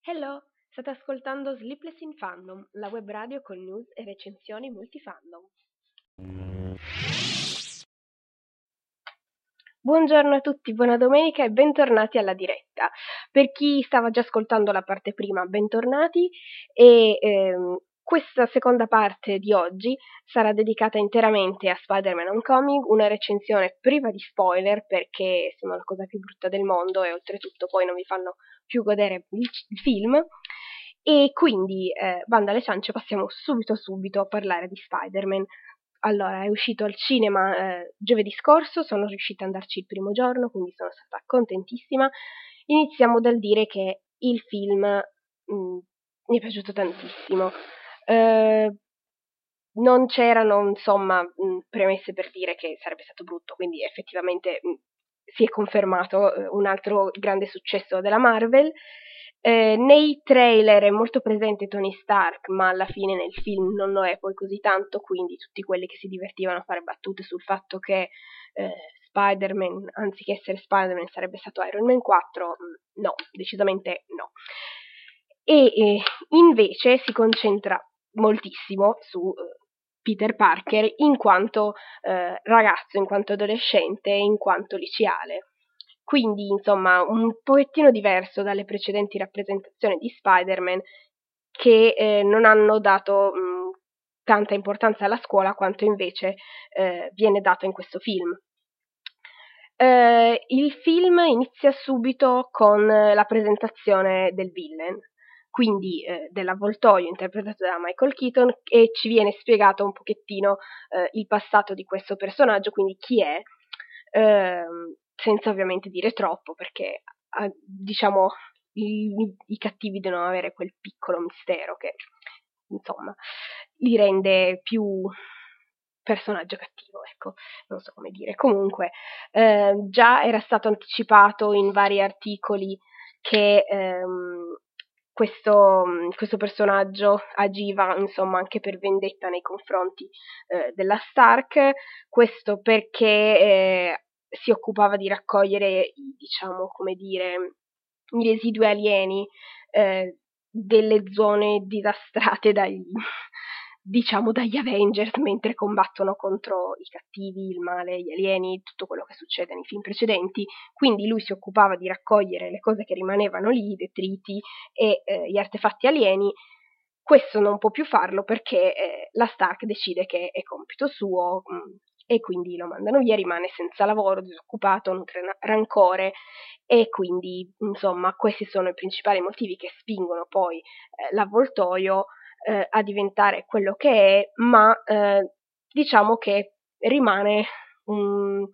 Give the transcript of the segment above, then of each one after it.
Hello, state ascoltando Sleepless in Fandom, la web radio con news e recensioni multifandom. Buongiorno a tutti, buona domenica e bentornati alla diretta. Per chi stava già ascoltando la parte prima, bentornati e ehm, questa seconda parte di oggi sarà dedicata interamente a Spider-Man Homecoming, una recensione priva di spoiler perché sono la cosa più brutta del mondo e oltretutto poi non vi fanno più godere il, il film. E quindi, eh, banda alle ciance, passiamo subito subito a parlare di Spider-Man. Allora, è uscito al cinema eh, giovedì scorso, sono riuscita ad andarci il primo giorno, quindi sono stata contentissima. Iniziamo dal dire che il film mh, mm, mi è piaciuto tantissimo. Eh, non c'erano, insomma, premesse per dire che sarebbe stato brutto, quindi effettivamente si è confermato eh, un altro grande successo della Marvel. Eh, nei trailer è molto presente Tony Stark, ma alla fine nel film non lo è poi così tanto, quindi tutti quelli che si divertivano a fare battute sul fatto che eh, Spider-Man, anziché essere Spider-Man, sarebbe stato Iron Man 4, mm, no, decisamente no. E invece si concentra moltissimo su eh, Peter Parker in quanto eh, ragazzo, in quanto adolescente, in quanto liceale. Quindi, insomma, un pochettino diverso dalle precedenti rappresentazioni di Spider-Man che eh, non hanno dato mh, tanta importanza alla scuola quanto invece eh, viene dato in questo film. Eh, il film inizia subito con la presentazione del villain, quindi eh, dell'avvoltoio interpretato da Michael Keaton e ci viene spiegato un pochettino eh, il passato di questo personaggio, quindi chi è, ehm, senza ovviamente dire troppo perché diciamo i, i, cattivi devono avere quel piccolo mistero che insomma li rende più personaggio cattivo, ecco, non so come dire. Comunque, eh, già era stato anticipato in vari articoli che ehm, questo, questo, personaggio agiva insomma anche per vendetta nei confronti eh, della Stark, questo perché eh, si occupava di raccogliere, diciamo, come dire, i residui alieni eh, delle zone disastrate dagli, diciamo dagli Avengers mentre combattono contro i cattivi, il male, gli alieni, tutto quello che succede nei film precedenti. Quindi lui si occupava di raccogliere le cose che rimanevano lì, i detriti e eh, gli artefatti alieni. Questo non può più farlo perché eh, la Stark decide che è compito suo mh, mm, e quindi lo mandano via, rimane senza lavoro, disoccupato, nutre rancore e quindi insomma questi sono i principali motivi che spingono poi eh, l'avvoltoio eh, a diventare quello che è, ma eh, diciamo che rimane un,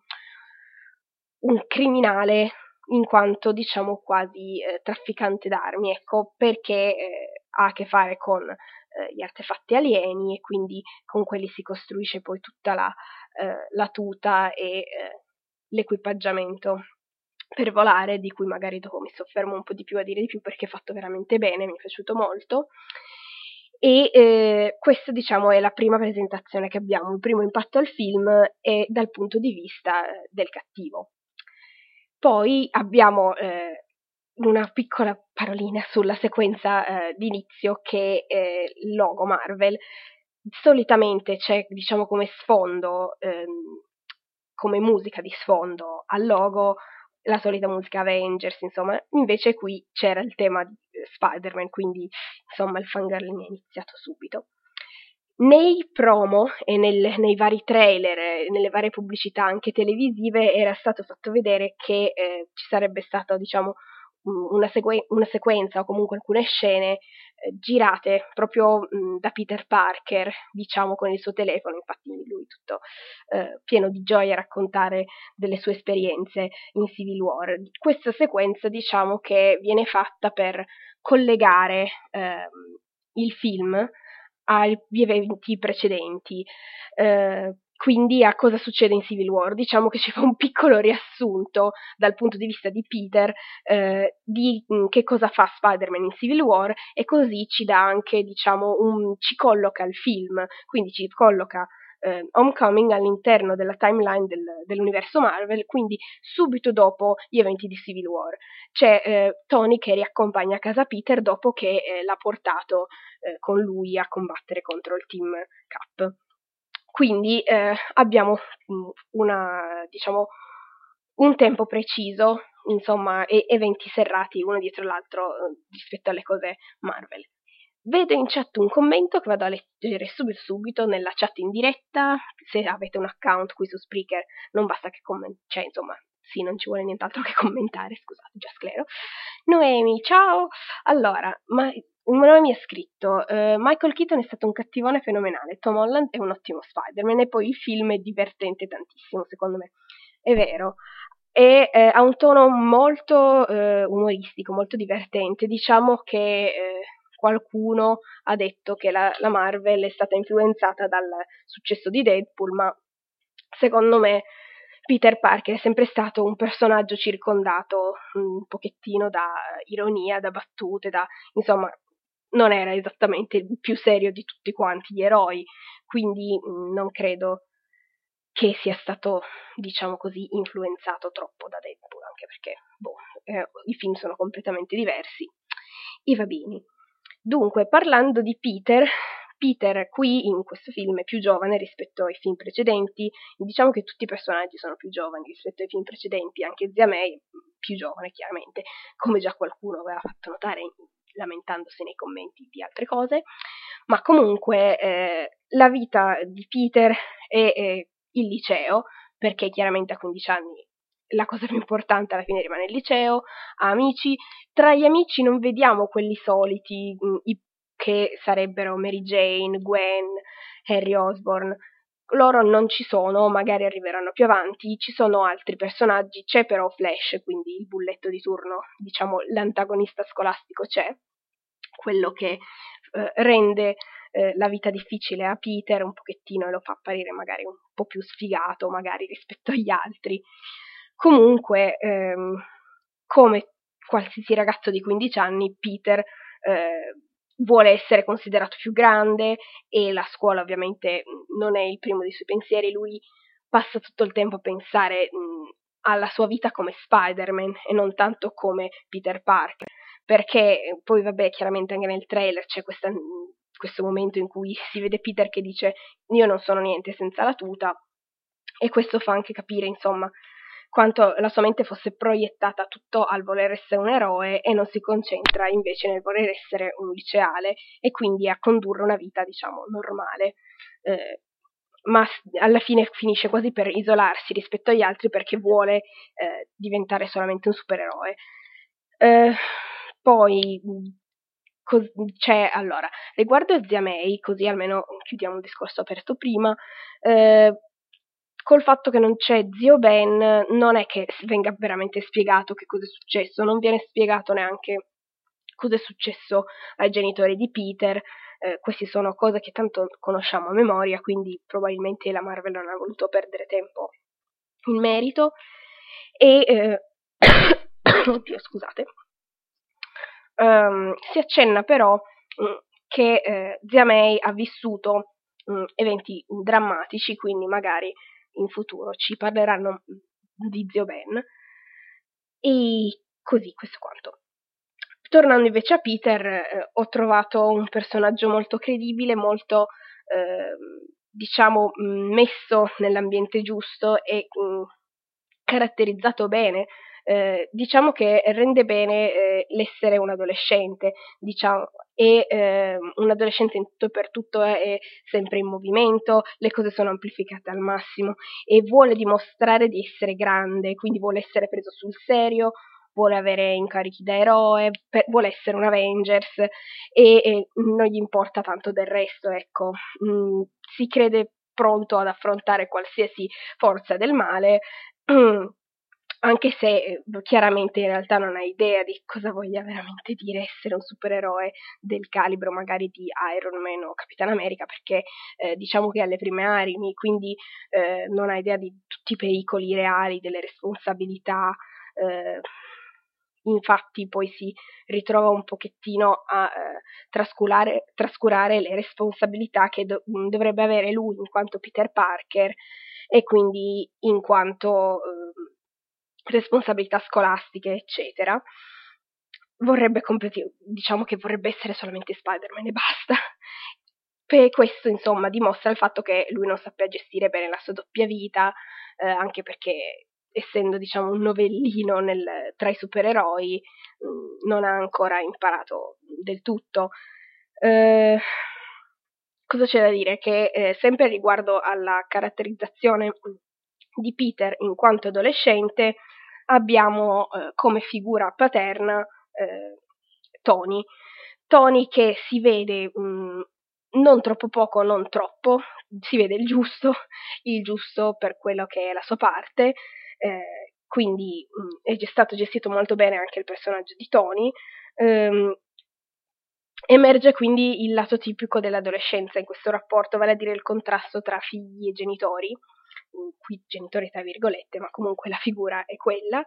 un, criminale in quanto diciamo quasi eh, trafficante d'armi, ecco, perché eh, ha a che fare con eh, gli artefatti alieni e quindi con quelli si costruisce poi tutta la, eh, la tuta e l'equipaggiamento per volare, di cui magari dopo mi soffermo un po' di più a dire di più perché è fatto veramente bene, mi è piaciuto molto e eh, questa diciamo è la prima presentazione che abbiamo, il primo impatto al film è dal punto di vista eh, del cattivo. Poi abbiamo eh, una piccola parolina sulla sequenza eh, d'inizio che è il logo Marvel. Solitamente c'è diciamo come sfondo, ehm, come musica di sfondo al logo la solita musica Avengers, insomma, invece qui c'era il tema di Spider-Man, quindi insomma il fangirling è iniziato subito. Nei promo e nel, nei vari trailer, nelle varie pubblicità anche televisive era stato fatto vedere che eh, ci sarebbe stata, diciamo, una, sequen- una, sequenza o comunque alcune scene eh, girate proprio mh, da Peter Parker, diciamo con il suo telefono, infatti lui tutto eh, pieno di gioia a raccontare delle sue esperienze in Civil War. Questa sequenza diciamo che viene fatta per collegare eh, il film agli eventi precedenti. Eh, quindi a cosa succede in Civil War. Diciamo che ci fa un piccolo riassunto dal punto di vista di Peter eh, di mm, che cosa fa Spider-Man in Civil War e così ci dà anche, diciamo, un, ci colloca il film, quindi ci colloca eh, Homecoming all'interno della timeline del, dell'universo Marvel, quindi subito dopo gli eventi di Civil War. C'è eh, Tony che riaccompagna a casa Peter dopo che eh, l'ha portato eh, con lui a combattere contro il Team Cap. Quindi eh, abbiamo mm, una, diciamo, un tempo preciso, insomma, e eventi serrati uno dietro l'altro eh, rispetto alle cose Marvel. Vedo in chat un commento che vado a leggere subito subito nella chat in diretta, se avete un account qui su Spreaker non basta che commentate, cioè insomma, sì, non ci vuole nient'altro che commentare, scusate, già sclero. Noemi, ciao! Allora, ma non mi ha scritto, uh, Michael Keaton è stato un cattivone fenomenale, Tom Holland è un ottimo Spider-Man e poi il film è divertente tantissimo, secondo me. È vero. E eh, ha un tono molto eh, umoristico, molto divertente. Diciamo che eh, qualcuno ha detto che la, la Marvel è stata influenzata dal successo di Deadpool, ma secondo me Peter Parker è sempre stato un personaggio circondato un pochettino da ironia, da battute, da insomma, non era esattamente il più serio di tutti quanti gli eroi, quindi mh, non credo che sia stato, diciamo così, influenzato troppo da Deadpool, anche perché boh, eh, i film sono completamente diversi. I bene. Dunque, parlando di Peter, Peter qui in questo film è più giovane rispetto ai film precedenti, diciamo che tutti i personaggi sono più giovani rispetto ai film precedenti, anche Zia May più giovane chiaramente, come già qualcuno aveva fatto notare lamentandosi nei commenti di altre cose, ma comunque eh, la vita di Peter è, è il liceo, perché chiaramente a 15 anni la cosa più importante alla fine rimane il liceo, amici, tra gli amici non vediamo quelli soliti mm, che sarebbero Mary Jane, Gwen, Harry Osborne, loro non ci sono, magari arriveranno più avanti, ci sono altri personaggi, c'è però Flash, quindi il bulletto di turno, diciamo l'antagonista scolastico c'è, quello che eh, rende eh, la vita difficile a Peter un pochettino e lo fa apparire magari un po' più sfigato, magari rispetto agli altri. Comunque, ehm, come qualsiasi ragazzo di 15 anni, Peter eh, vuole essere considerato più grande e la scuola ovviamente non è il primo dei suoi pensieri, lui passa tutto il tempo a pensare mh, alla sua vita come Spider-Man e non tanto come Peter Parker, perché poi vabbè chiaramente anche nel trailer c'è questa, questo momento in cui si vede Peter che dice io non sono niente senza la tuta. E questo fa anche capire insomma quanto la sua mente fosse proiettata tutto al voler essere un eroe e non si concentra invece nel voler essere un liceale e quindi a condurre una vita, diciamo, normale. Eh, ma alla fine finisce quasi per isolarsi rispetto agli altri perché vuole eh, diventare solamente un supereroe. Eh, poi cos- c'è allora riguardo a Zia May, così almeno chiudiamo un discorso aperto prima. Eh, col fatto che non c'è zio Ben non è che venga veramente spiegato che cosa è successo, non viene spiegato neanche cosa è successo ai genitori di Peter, eh, queste sono cose che tanto conosciamo a memoria, quindi probabilmente la Marvel non ha voluto perdere tempo in merito. E eh, oddio, scusate. Um, si accenna però mh, mm, che eh, Zia May ha vissuto mh, mm, eventi drammatici, quindi magari in futuro ci parleranno di Zio Ben. E così, questo quanto. Tornando invece a Peter, eh, ho trovato un personaggio molto credibile, molto, eh, diciamo, messo nell'ambiente giusto e mh, caratterizzato bene eh, diciamo che rende bene eh, l'essere un adolescente, diciamo, e eh, un adolescente in tutto e per tutto è, sempre in movimento, le cose sono amplificate al massimo e vuole dimostrare di essere grande, quindi vuole essere preso sul serio, vuole avere incarichi da eroe, per, vuole essere un Avengers e, e, non gli importa tanto del resto, ecco, mm, si crede pronto ad affrontare qualsiasi forza del male anche se eh, chiaramente in realtà non hai idea di cosa voglia veramente dire essere un supereroe del calibro magari di Iron Man o Capitan America, perché eh, diciamo che ha le prime armi, quindi eh, non ha idea di tutti i pericoli reali, delle responsabilità, eh, infatti poi si ritrova un pochettino a eh, trascurare, le responsabilità che do- dovrebbe avere lui in quanto Peter Parker e quindi in quanto eh, responsabilità scolastiche, eccetera. Vorrebbe completi- diciamo che vorrebbe essere solamente Spider-Man e basta. E questo, insomma, dimostra il fatto che lui non sappia gestire bene la sua doppia vita, eh, anche perché essendo diciamo un novellino nel, tra i supereroi mh, mm, non ha ancora imparato del tutto. Eh, cosa c'è da dire? Che eh, sempre riguardo alla caratterizzazione di Peter in quanto adolescente abbiamo eh, come figura paterna eh, Tony. Tony che si vede mh, mm, non troppo poco, non troppo, si vede il giusto, il giusto per quello che è la sua parte, eh, quindi mh, mm, è stato gestito molto bene anche il personaggio di Tony. Ehm, emerge quindi il lato tipico dell'adolescenza in questo rapporto, vale a dire il contrasto tra figli e genitori, qui genitori tra virgolette, ma comunque la figura è quella.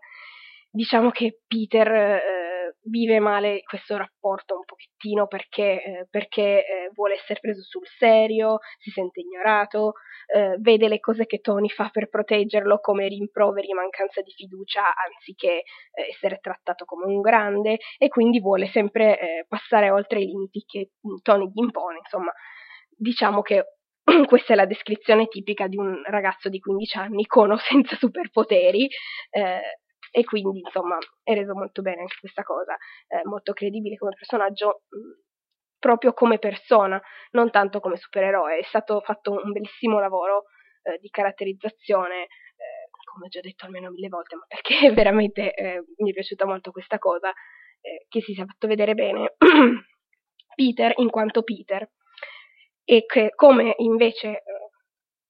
Diciamo che Peter eh, vive male questo rapporto un pochettino perché, eh, perché eh, vuole essere preso sul serio, si sente ignorato, eh, vede le cose che Tony fa per proteggerlo come rimproveri e mancanza di fiducia anziché eh, essere trattato come un grande e quindi vuole sempre eh, passare oltre i limiti che Tony gli impone. Insomma, diciamo che questa è la descrizione tipica di un ragazzo di 15 anni con o senza superpoteri eh, e quindi insomma è reso molto bene anche questa cosa, eh, molto credibile come personaggio mm, proprio come persona, non tanto come supereroe. È stato fatto un bellissimo lavoro eh, di caratterizzazione, eh, come ho già detto almeno mille volte, ma perché veramente eh, mi è piaciuta molto questa cosa, eh, che si sia fatto vedere bene Peter in quanto Peter e che come invece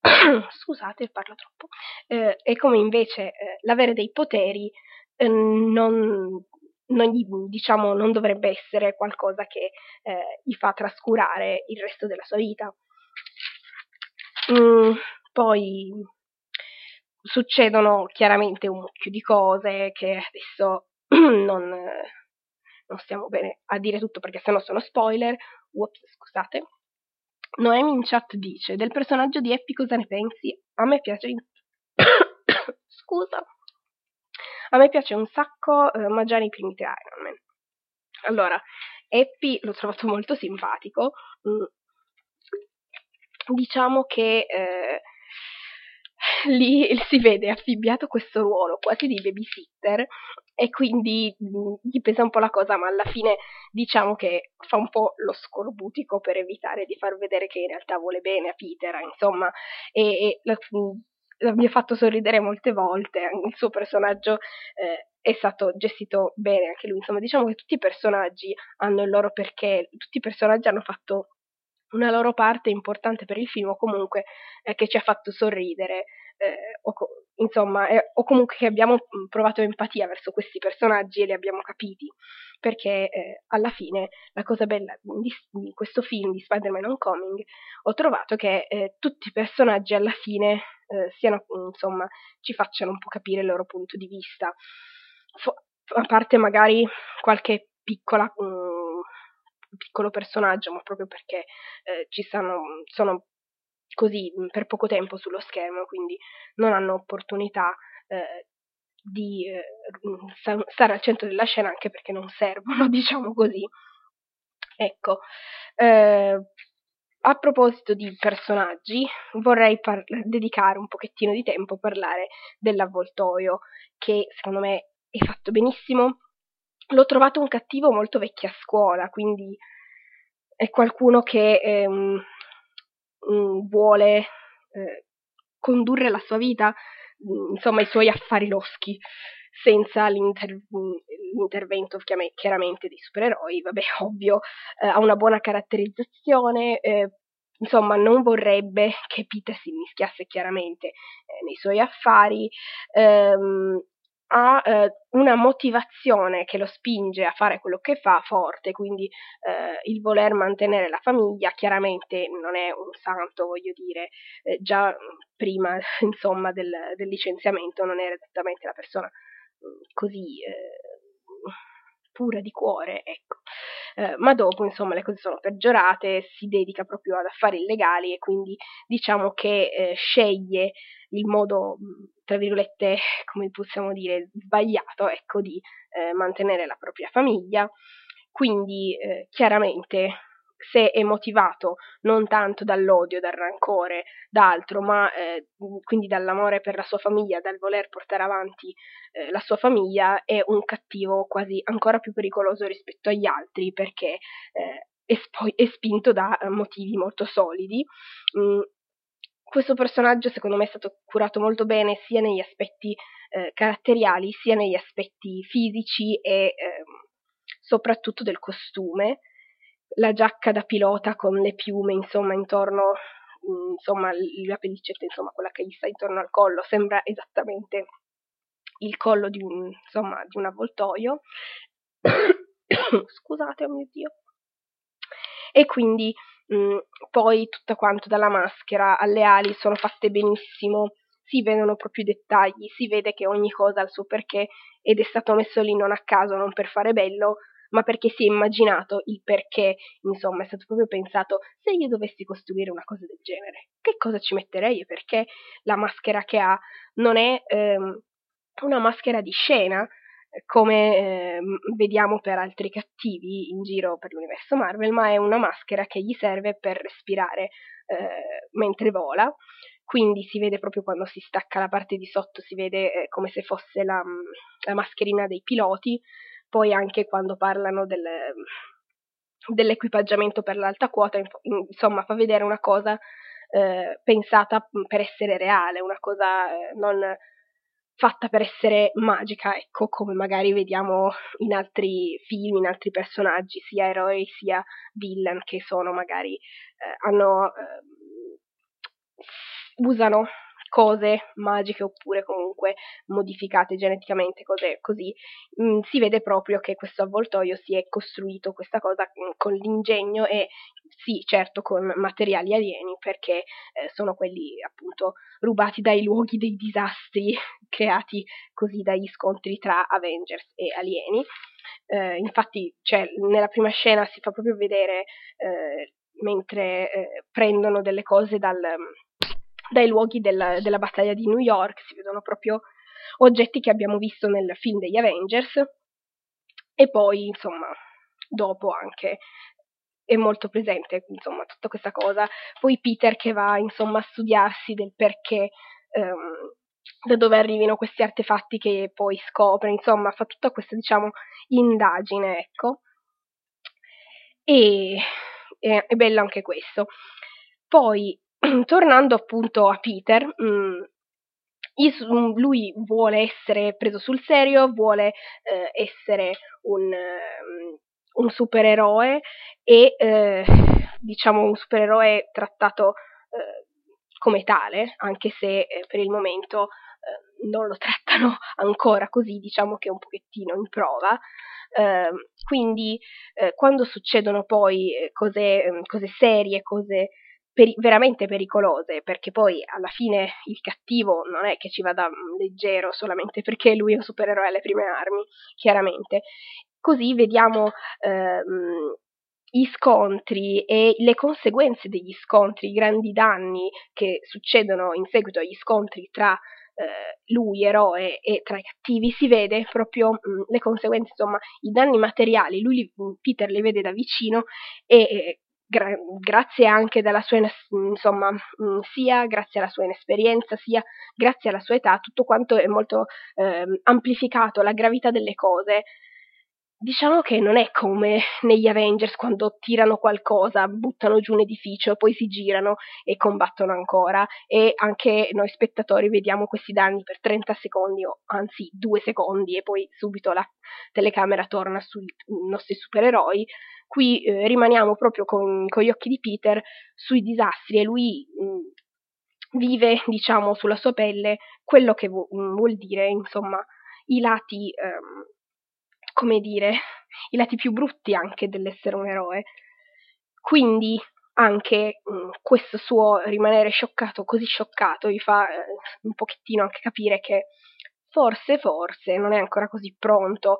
eh, scusate parlo troppo eh, e come invece eh, l'avere dei poteri eh, non, non, gli, diciamo, non dovrebbe essere qualcosa che eh, gli fa trascurare il resto della sua vita mm, poi succedono chiaramente un mucchio di cose che adesso non, non stiamo bene a dire tutto perché sennò sono spoiler. Ups, scusate. Noemi in chat dice: Del personaggio di Happy cosa ne pensi? A me piace. In... Scusa. A me piace un sacco, eh, ma già nei primi tre Iron Man. Allora, Happy l'ho trovato molto simpatico. Mm. Diciamo che eh, lì si vede affibbiato questo ruolo quasi di babysitter e quindi mh, mm, gli pesa un po' la cosa, ma alla fine diciamo che fa un po' lo scorbutico per evitare di far vedere che in realtà vuole bene a Peter, insomma, e, e la, mi ha fatto sorridere molte volte, il suo personaggio eh, è stato gestito bene anche lui, insomma, diciamo che tutti i personaggi hanno il loro perché, tutti i personaggi hanno fatto una loro parte importante per il film o comunque eh, che ci ha fatto sorridere eh, o, insomma, eh, o comunque che abbiamo mm, provato empatia verso questi personaggi e li abbiamo capiti perché eh, alla fine la cosa bella di, di, questo film di Spider-Man Homecoming ho trovato che eh, tutti i personaggi alla fine eh, siano insomma ci facciano un po' capire il loro punto di vista. Fo- a parte magari qualche piccola mm, piccolo personaggio, ma proprio perché eh, ci stanno, sono così per poco tempo sullo schermo, quindi non hanno opportunità eh, di eh, stare al centro della scena anche perché non servono, diciamo così. Ecco, eh, a proposito di personaggi, vorrei par- dedicare un pochettino di tempo a parlare dell'avvoltoio, che secondo me è fatto benissimo, l'ho trovato un cattivo molto vecchia scuola, quindi è qualcuno che eh, um, vuole eh, condurre la sua vita, mm, insomma i suoi affari loschi, senza l'inter- l'intervento chiaramente dei supereroi, vabbè ovvio, eh, ha una buona caratterizzazione, eh, insomma non vorrebbe che Peter si mischiasse chiaramente eh, nei suoi affari, ehm, ha eh, una motivazione che lo spinge a fare quello che fa forte, quindi eh, il voler mantenere la famiglia chiaramente non è un santo, voglio dire, eh, già prima insomma del, del, licenziamento non era esattamente la persona mm, così eh, pura di cuore, ecco. Eh, ma dopo, insomma, le cose sono peggiorate, si dedica proprio ad affari illegali e quindi diciamo che eh, sceglie il modo, tra virgolette, come possiamo dire, sbagliato, ecco, di eh, mantenere la propria famiglia. Quindi eh, chiaramente se è motivato non tanto dall'odio, dal rancore, da altro, ma eh, quindi dall'amore per la sua famiglia, dal voler portare avanti eh, la sua famiglia, è un cattivo quasi ancora più pericoloso rispetto agli altri perché eh, è, sp- è, spinto da motivi molto solidi. Mm, questo personaggio secondo me è stato curato molto bene sia negli aspetti eh, caratteriali sia negli aspetti fisici e ehm, soprattutto del costume la giacca da pilota con le piume, insomma, intorno, mm, insomma, la pellicetta, insomma, quella che gli sta intorno al collo, sembra esattamente il collo di un, insomma, di un avvoltoio. Scusate, oh mio Dio. E quindi mh, mm, poi tutto quanto dalla maschera alle ali sono fatte benissimo, si vedono proprio i dettagli, si vede che ogni cosa ha il suo perché ed è stato messo lì non a caso, non per fare bello, ma perché si è immaginato il perché, insomma, è stato proprio pensato se io dovessi costruire una cosa del genere, che cosa ci metterei e perché la maschera che ha non è ehm, una maschera di scena, come eh, vediamo per altri cattivi in giro per l'universo Marvel, ma è una maschera che gli serve per respirare eh, mentre vola. Quindi si vede proprio quando si stacca la parte di sotto, si vede eh, come se fosse la, la mascherina dei piloti, poi anche quando parlano del, dell'equipaggiamento per l'alta quota, insomma fa vedere una cosa eh, pensata per essere reale, una cosa eh, non fatta per essere magica, ecco, come magari vediamo in altri film, in altri personaggi, sia eroi sia villain, che sono magari, eh, hanno, eh, usano cose magiche oppure comunque modificate geneticamente, cose così, mh, mm, si vede proprio che questo avvoltoio si è costruito questa cosa mm, con l'ingegno e sì, certo con materiali alieni perché eh, sono quelli appunto rubati dai luoghi dei disastri creati così dagli scontri tra Avengers e alieni. Eh, infatti, cioè, nella prima scena si fa proprio vedere eh, mentre eh, prendono delle cose dal, dai luoghi della, della battaglia di New York, si vedono proprio oggetti che abbiamo visto nel film degli Avengers. E poi insomma dopo anche è molto presente insomma tutta questa cosa. Poi Peter che va insomma a studiarsi del perché um, da dove arrivino questi artefatti che poi scopre insomma fa tutta questa diciamo indagine ecco. E è, è bello anche questo. Poi tornando appunto a Peter, mh, mm, mm, lui vuole essere preso sul serio, vuole eh, essere un, um, un, supereroe e eh, diciamo un supereroe trattato eh, come tale, anche se eh, per il momento eh, non lo trattano ancora così, diciamo che è un pochettino in prova. Ehm, quindi eh, quando succedono poi cose, cose serie, cose peri- veramente pericolose, perché poi alla fine il cattivo non è che ci vada mm, leggero solamente perché lui è un supereroe alle prime armi, chiaramente. Così vediamo ehm, gli scontri e le conseguenze degli scontri, i grandi danni che succedono in seguito agli scontri tra eh, lui, eroe, e tra i cattivi, si vede proprio mh, mm, le conseguenze, insomma, i danni materiali. Lui, Peter, li vede da vicino e gra- grazie anche dalla sua, insomma, mm, sia grazie alla sua inesperienza, sia grazie alla sua età, tutto quanto è molto eh, amplificato, la gravità delle cose. Diciamo che non è come negli Avengers quando tirano qualcosa, buttano giù un edificio, poi si girano e combattono ancora. E anche noi spettatori vediamo questi danni per 30 secondi o anzi 2 secondi e poi subito la telecamera torna sui nostri supereroi. Qui eh, rimaniamo proprio con, con, gli occhi di Peter sui disastri e lui mh, mm, vive, diciamo, sulla sua pelle quello che vu- mm, vuol dire, insomma, i lati, ehm, come dire, i lati più brutti anche dell'essere un eroe. Quindi anche mh, mm, questo suo rimanere scioccato, così scioccato, gli fa eh, un pochettino anche capire che forse, forse non è ancora così pronto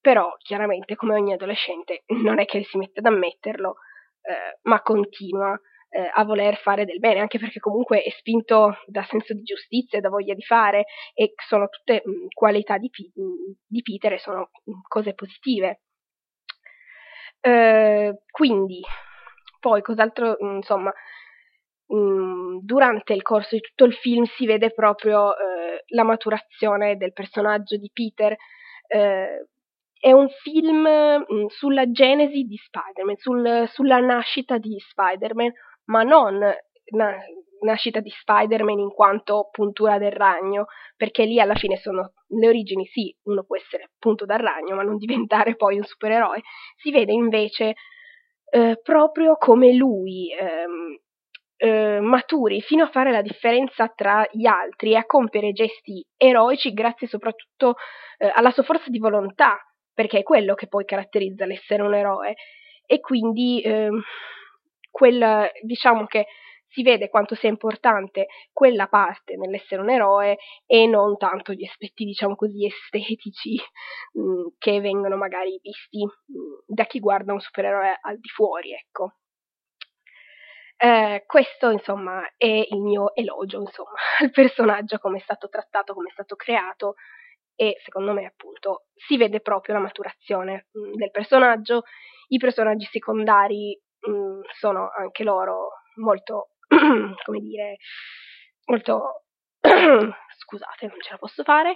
però chiaramente come ogni adolescente non è che si mette ad ammetterlo, eh, ma continua eh, a voler fare del bene, anche perché comunque è spinto da senso di giustizia, da voglia di fare e sono tutte mh, mm, qualità di, di, Peter e sono mh, cose positive. Eh, quindi, poi cos'altro, insomma, durante il corso di tutto il film si vede proprio eh, la maturazione del personaggio di Peter. Eh, è un film mh, sulla genesi di Spider-Man, sul, sulla nascita di Spider-Man, ma non na- nascita di Spider-Man in quanto puntura del ragno, perché lì alla fine sono le origini, sì, uno può essere punto dal ragno, ma non diventare poi un supereroe. Si vede invece eh, proprio come lui ehm, eh, maturi fino a fare la differenza tra gli altri e a compiere gesti eroici grazie soprattutto eh, alla sua forza di volontà, perché è quello che poi caratterizza l'essere un eroe. E quindi ehm, quel, diciamo che si vede quanto sia importante quella parte nell'essere un eroe e non tanto gli aspetti, diciamo così, estetici mh, mm, che vengono magari visti mh, mm, da chi guarda un supereroe al di fuori, ecco. Eh, questo, insomma, è il mio elogio, insomma, al personaggio, come è stato trattato, come è stato creato e secondo me, appunto, si vede proprio la maturazione mh, mm, del personaggio. I personaggi secondari mm, sono anche loro molto, come dire, molto... scusate, non ce la posso fare.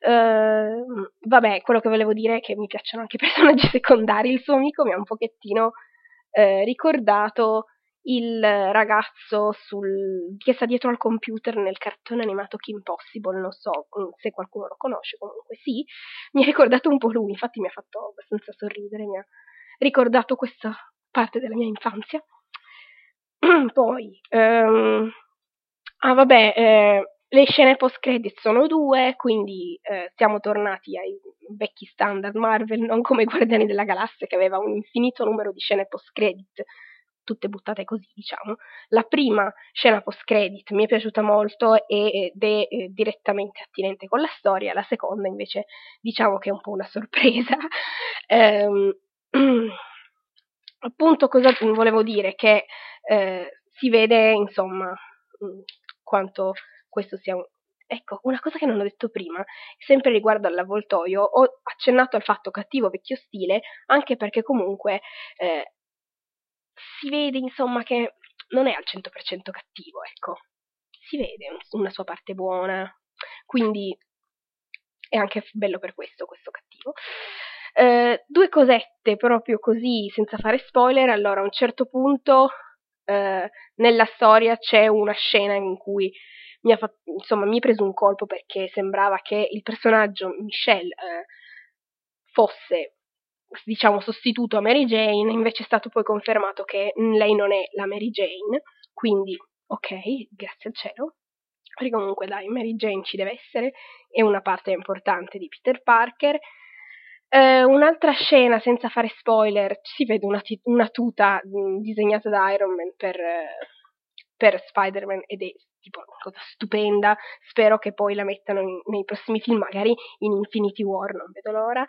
Uh, vabbè, quello che volevo dire è che mi piacciono anche i personaggi secondari. Il suo amico mi ha un pochettino uh, ricordato il ragazzo sul, che sta dietro al computer nel cartone animato Kim Possible, non so mm, se qualcuno lo conosce, comunque sì, mi ha ricordato un po' lui, infatti mi ha fatto abbastanza sorridere, mi ha ricordato questa parte della mia infanzia. Poi, um, ah vabbè, eh, le scene post credit sono due, quindi eh, siamo tornati ai vecchi standard Marvel, non come Guardiani della Galassia che aveva un infinito numero di scene post credit, tutte buttate così, diciamo. La prima scena post credit mi è piaciuta molto ed è eh, direttamente attinente con la storia, la seconda invece diciamo che è un po' una sorpresa. um, appunto cosa volevo dire? Che eh, si vede insomma mm, quanto questo sia un... Ecco, una cosa che non ho detto prima, sempre riguardo all'avvoltoio, ho accennato al fatto cattivo vecchio stile, anche perché comunque eh, si vede insomma che non è al 100% cattivo, ecco, si vede una sua parte buona, quindi è anche bello per questo, questo cattivo. Eh, due cosette proprio così, senza fare spoiler. Allora, a un certo punto eh, nella storia c'è una scena in cui mi ha, fatto, insomma, mi ha preso un colpo perché sembrava che il personaggio Michelle eh, fosse diciamo sostituto a Mary Jane, invece è stato poi confermato che lei non è la Mary Jane, quindi ok, grazie al cielo, perché comunque dai, Mary Jane ci deve essere, è una parte importante di Peter Parker, Uh, un'altra scena, senza fare spoiler, si vede una, t- una tuta mm, disegnata da Iron Man per, uh, per, Spider-Man ed è tipo una cosa stupenda. Spero che poi la mettano in, nei prossimi film, magari in Infinity War, non vedo l'ora.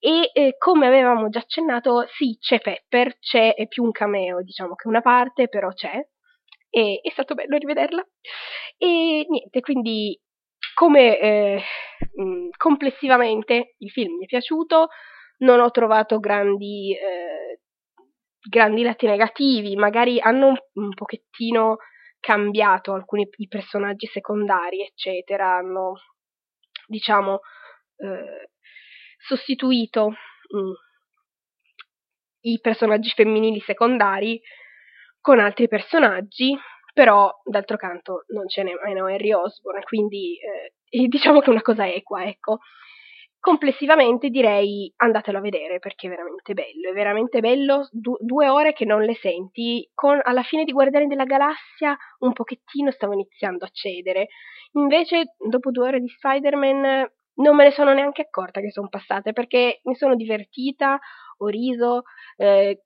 E eh, come avevamo già accennato, sì, c'è Pepper, c'è più un cameo, diciamo che una parte, però c'è. E è stato bello rivederla. E niente, quindi come eh, mh, complessivamente il film mi è piaciuto, non ho trovato grandi, eh, grandi lati negativi, magari hanno un, un pochettino cambiato alcuni personaggi secondari, eccetera, hanno diciamo eh, sostituito mh, i personaggi femminili secondari con altri personaggi però d'altro canto non ce n'è meno Harry Osborne, quindi eh, diciamo che è una cosa equa, ecco. Complessivamente direi andatelo a vedere perché è veramente bello, è veramente bello, du- due ore che non le senti, con, alla fine di Guardiani della Galassia un pochettino stavo iniziando a cedere, invece dopo due ore di Spider-Man non me ne sono neanche accorta che sono passate perché mi sono divertita, ho riso, eh,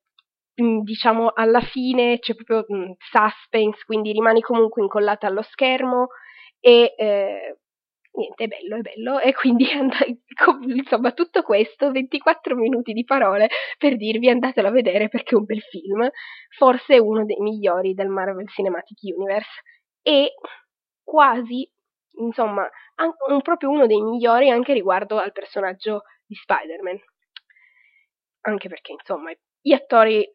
diciamo alla fine c'è proprio mh, mm, suspense, quindi rimani comunque incollata allo schermo e eh, niente, è bello, è bello, e quindi and- insomma tutto questo, 24 minuti di parole per dirvi andatelo a vedere perché è un bel film, forse uno dei migliori del Marvel Cinematic Universe e quasi, insomma, an- un, proprio uno dei migliori anche riguardo al personaggio di Spider-Man. Anche perché, insomma, gli attori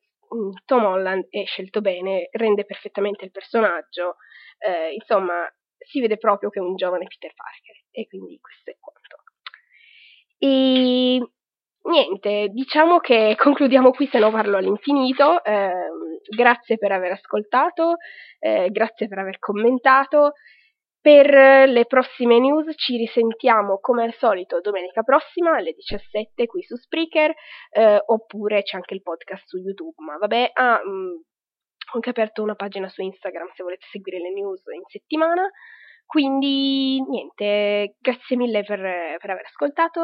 Tom Holland è scelto bene, rende perfettamente il personaggio, eh, insomma, si vede proprio che è un giovane Peter Parker e quindi questo è quanto. E niente, diciamo che concludiamo qui se no parlo all'infinito. Eh, grazie per aver ascoltato, eh, grazie per aver commentato. Per le prossime news ci risentiamo come al solito domenica prossima alle 17 qui su Spreaker eh, oppure c'è anche il podcast su YouTube. Ma vabbè, ah, mh, mm, ho anche aperto una pagina su Instagram se volete seguire le news in settimana. Quindi niente, grazie mille per, per aver ascoltato.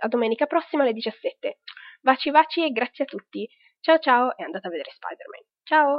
A domenica prossima alle 17. Baci baci e grazie a tutti. Ciao ciao e andate a vedere Spider-Man. Ciao!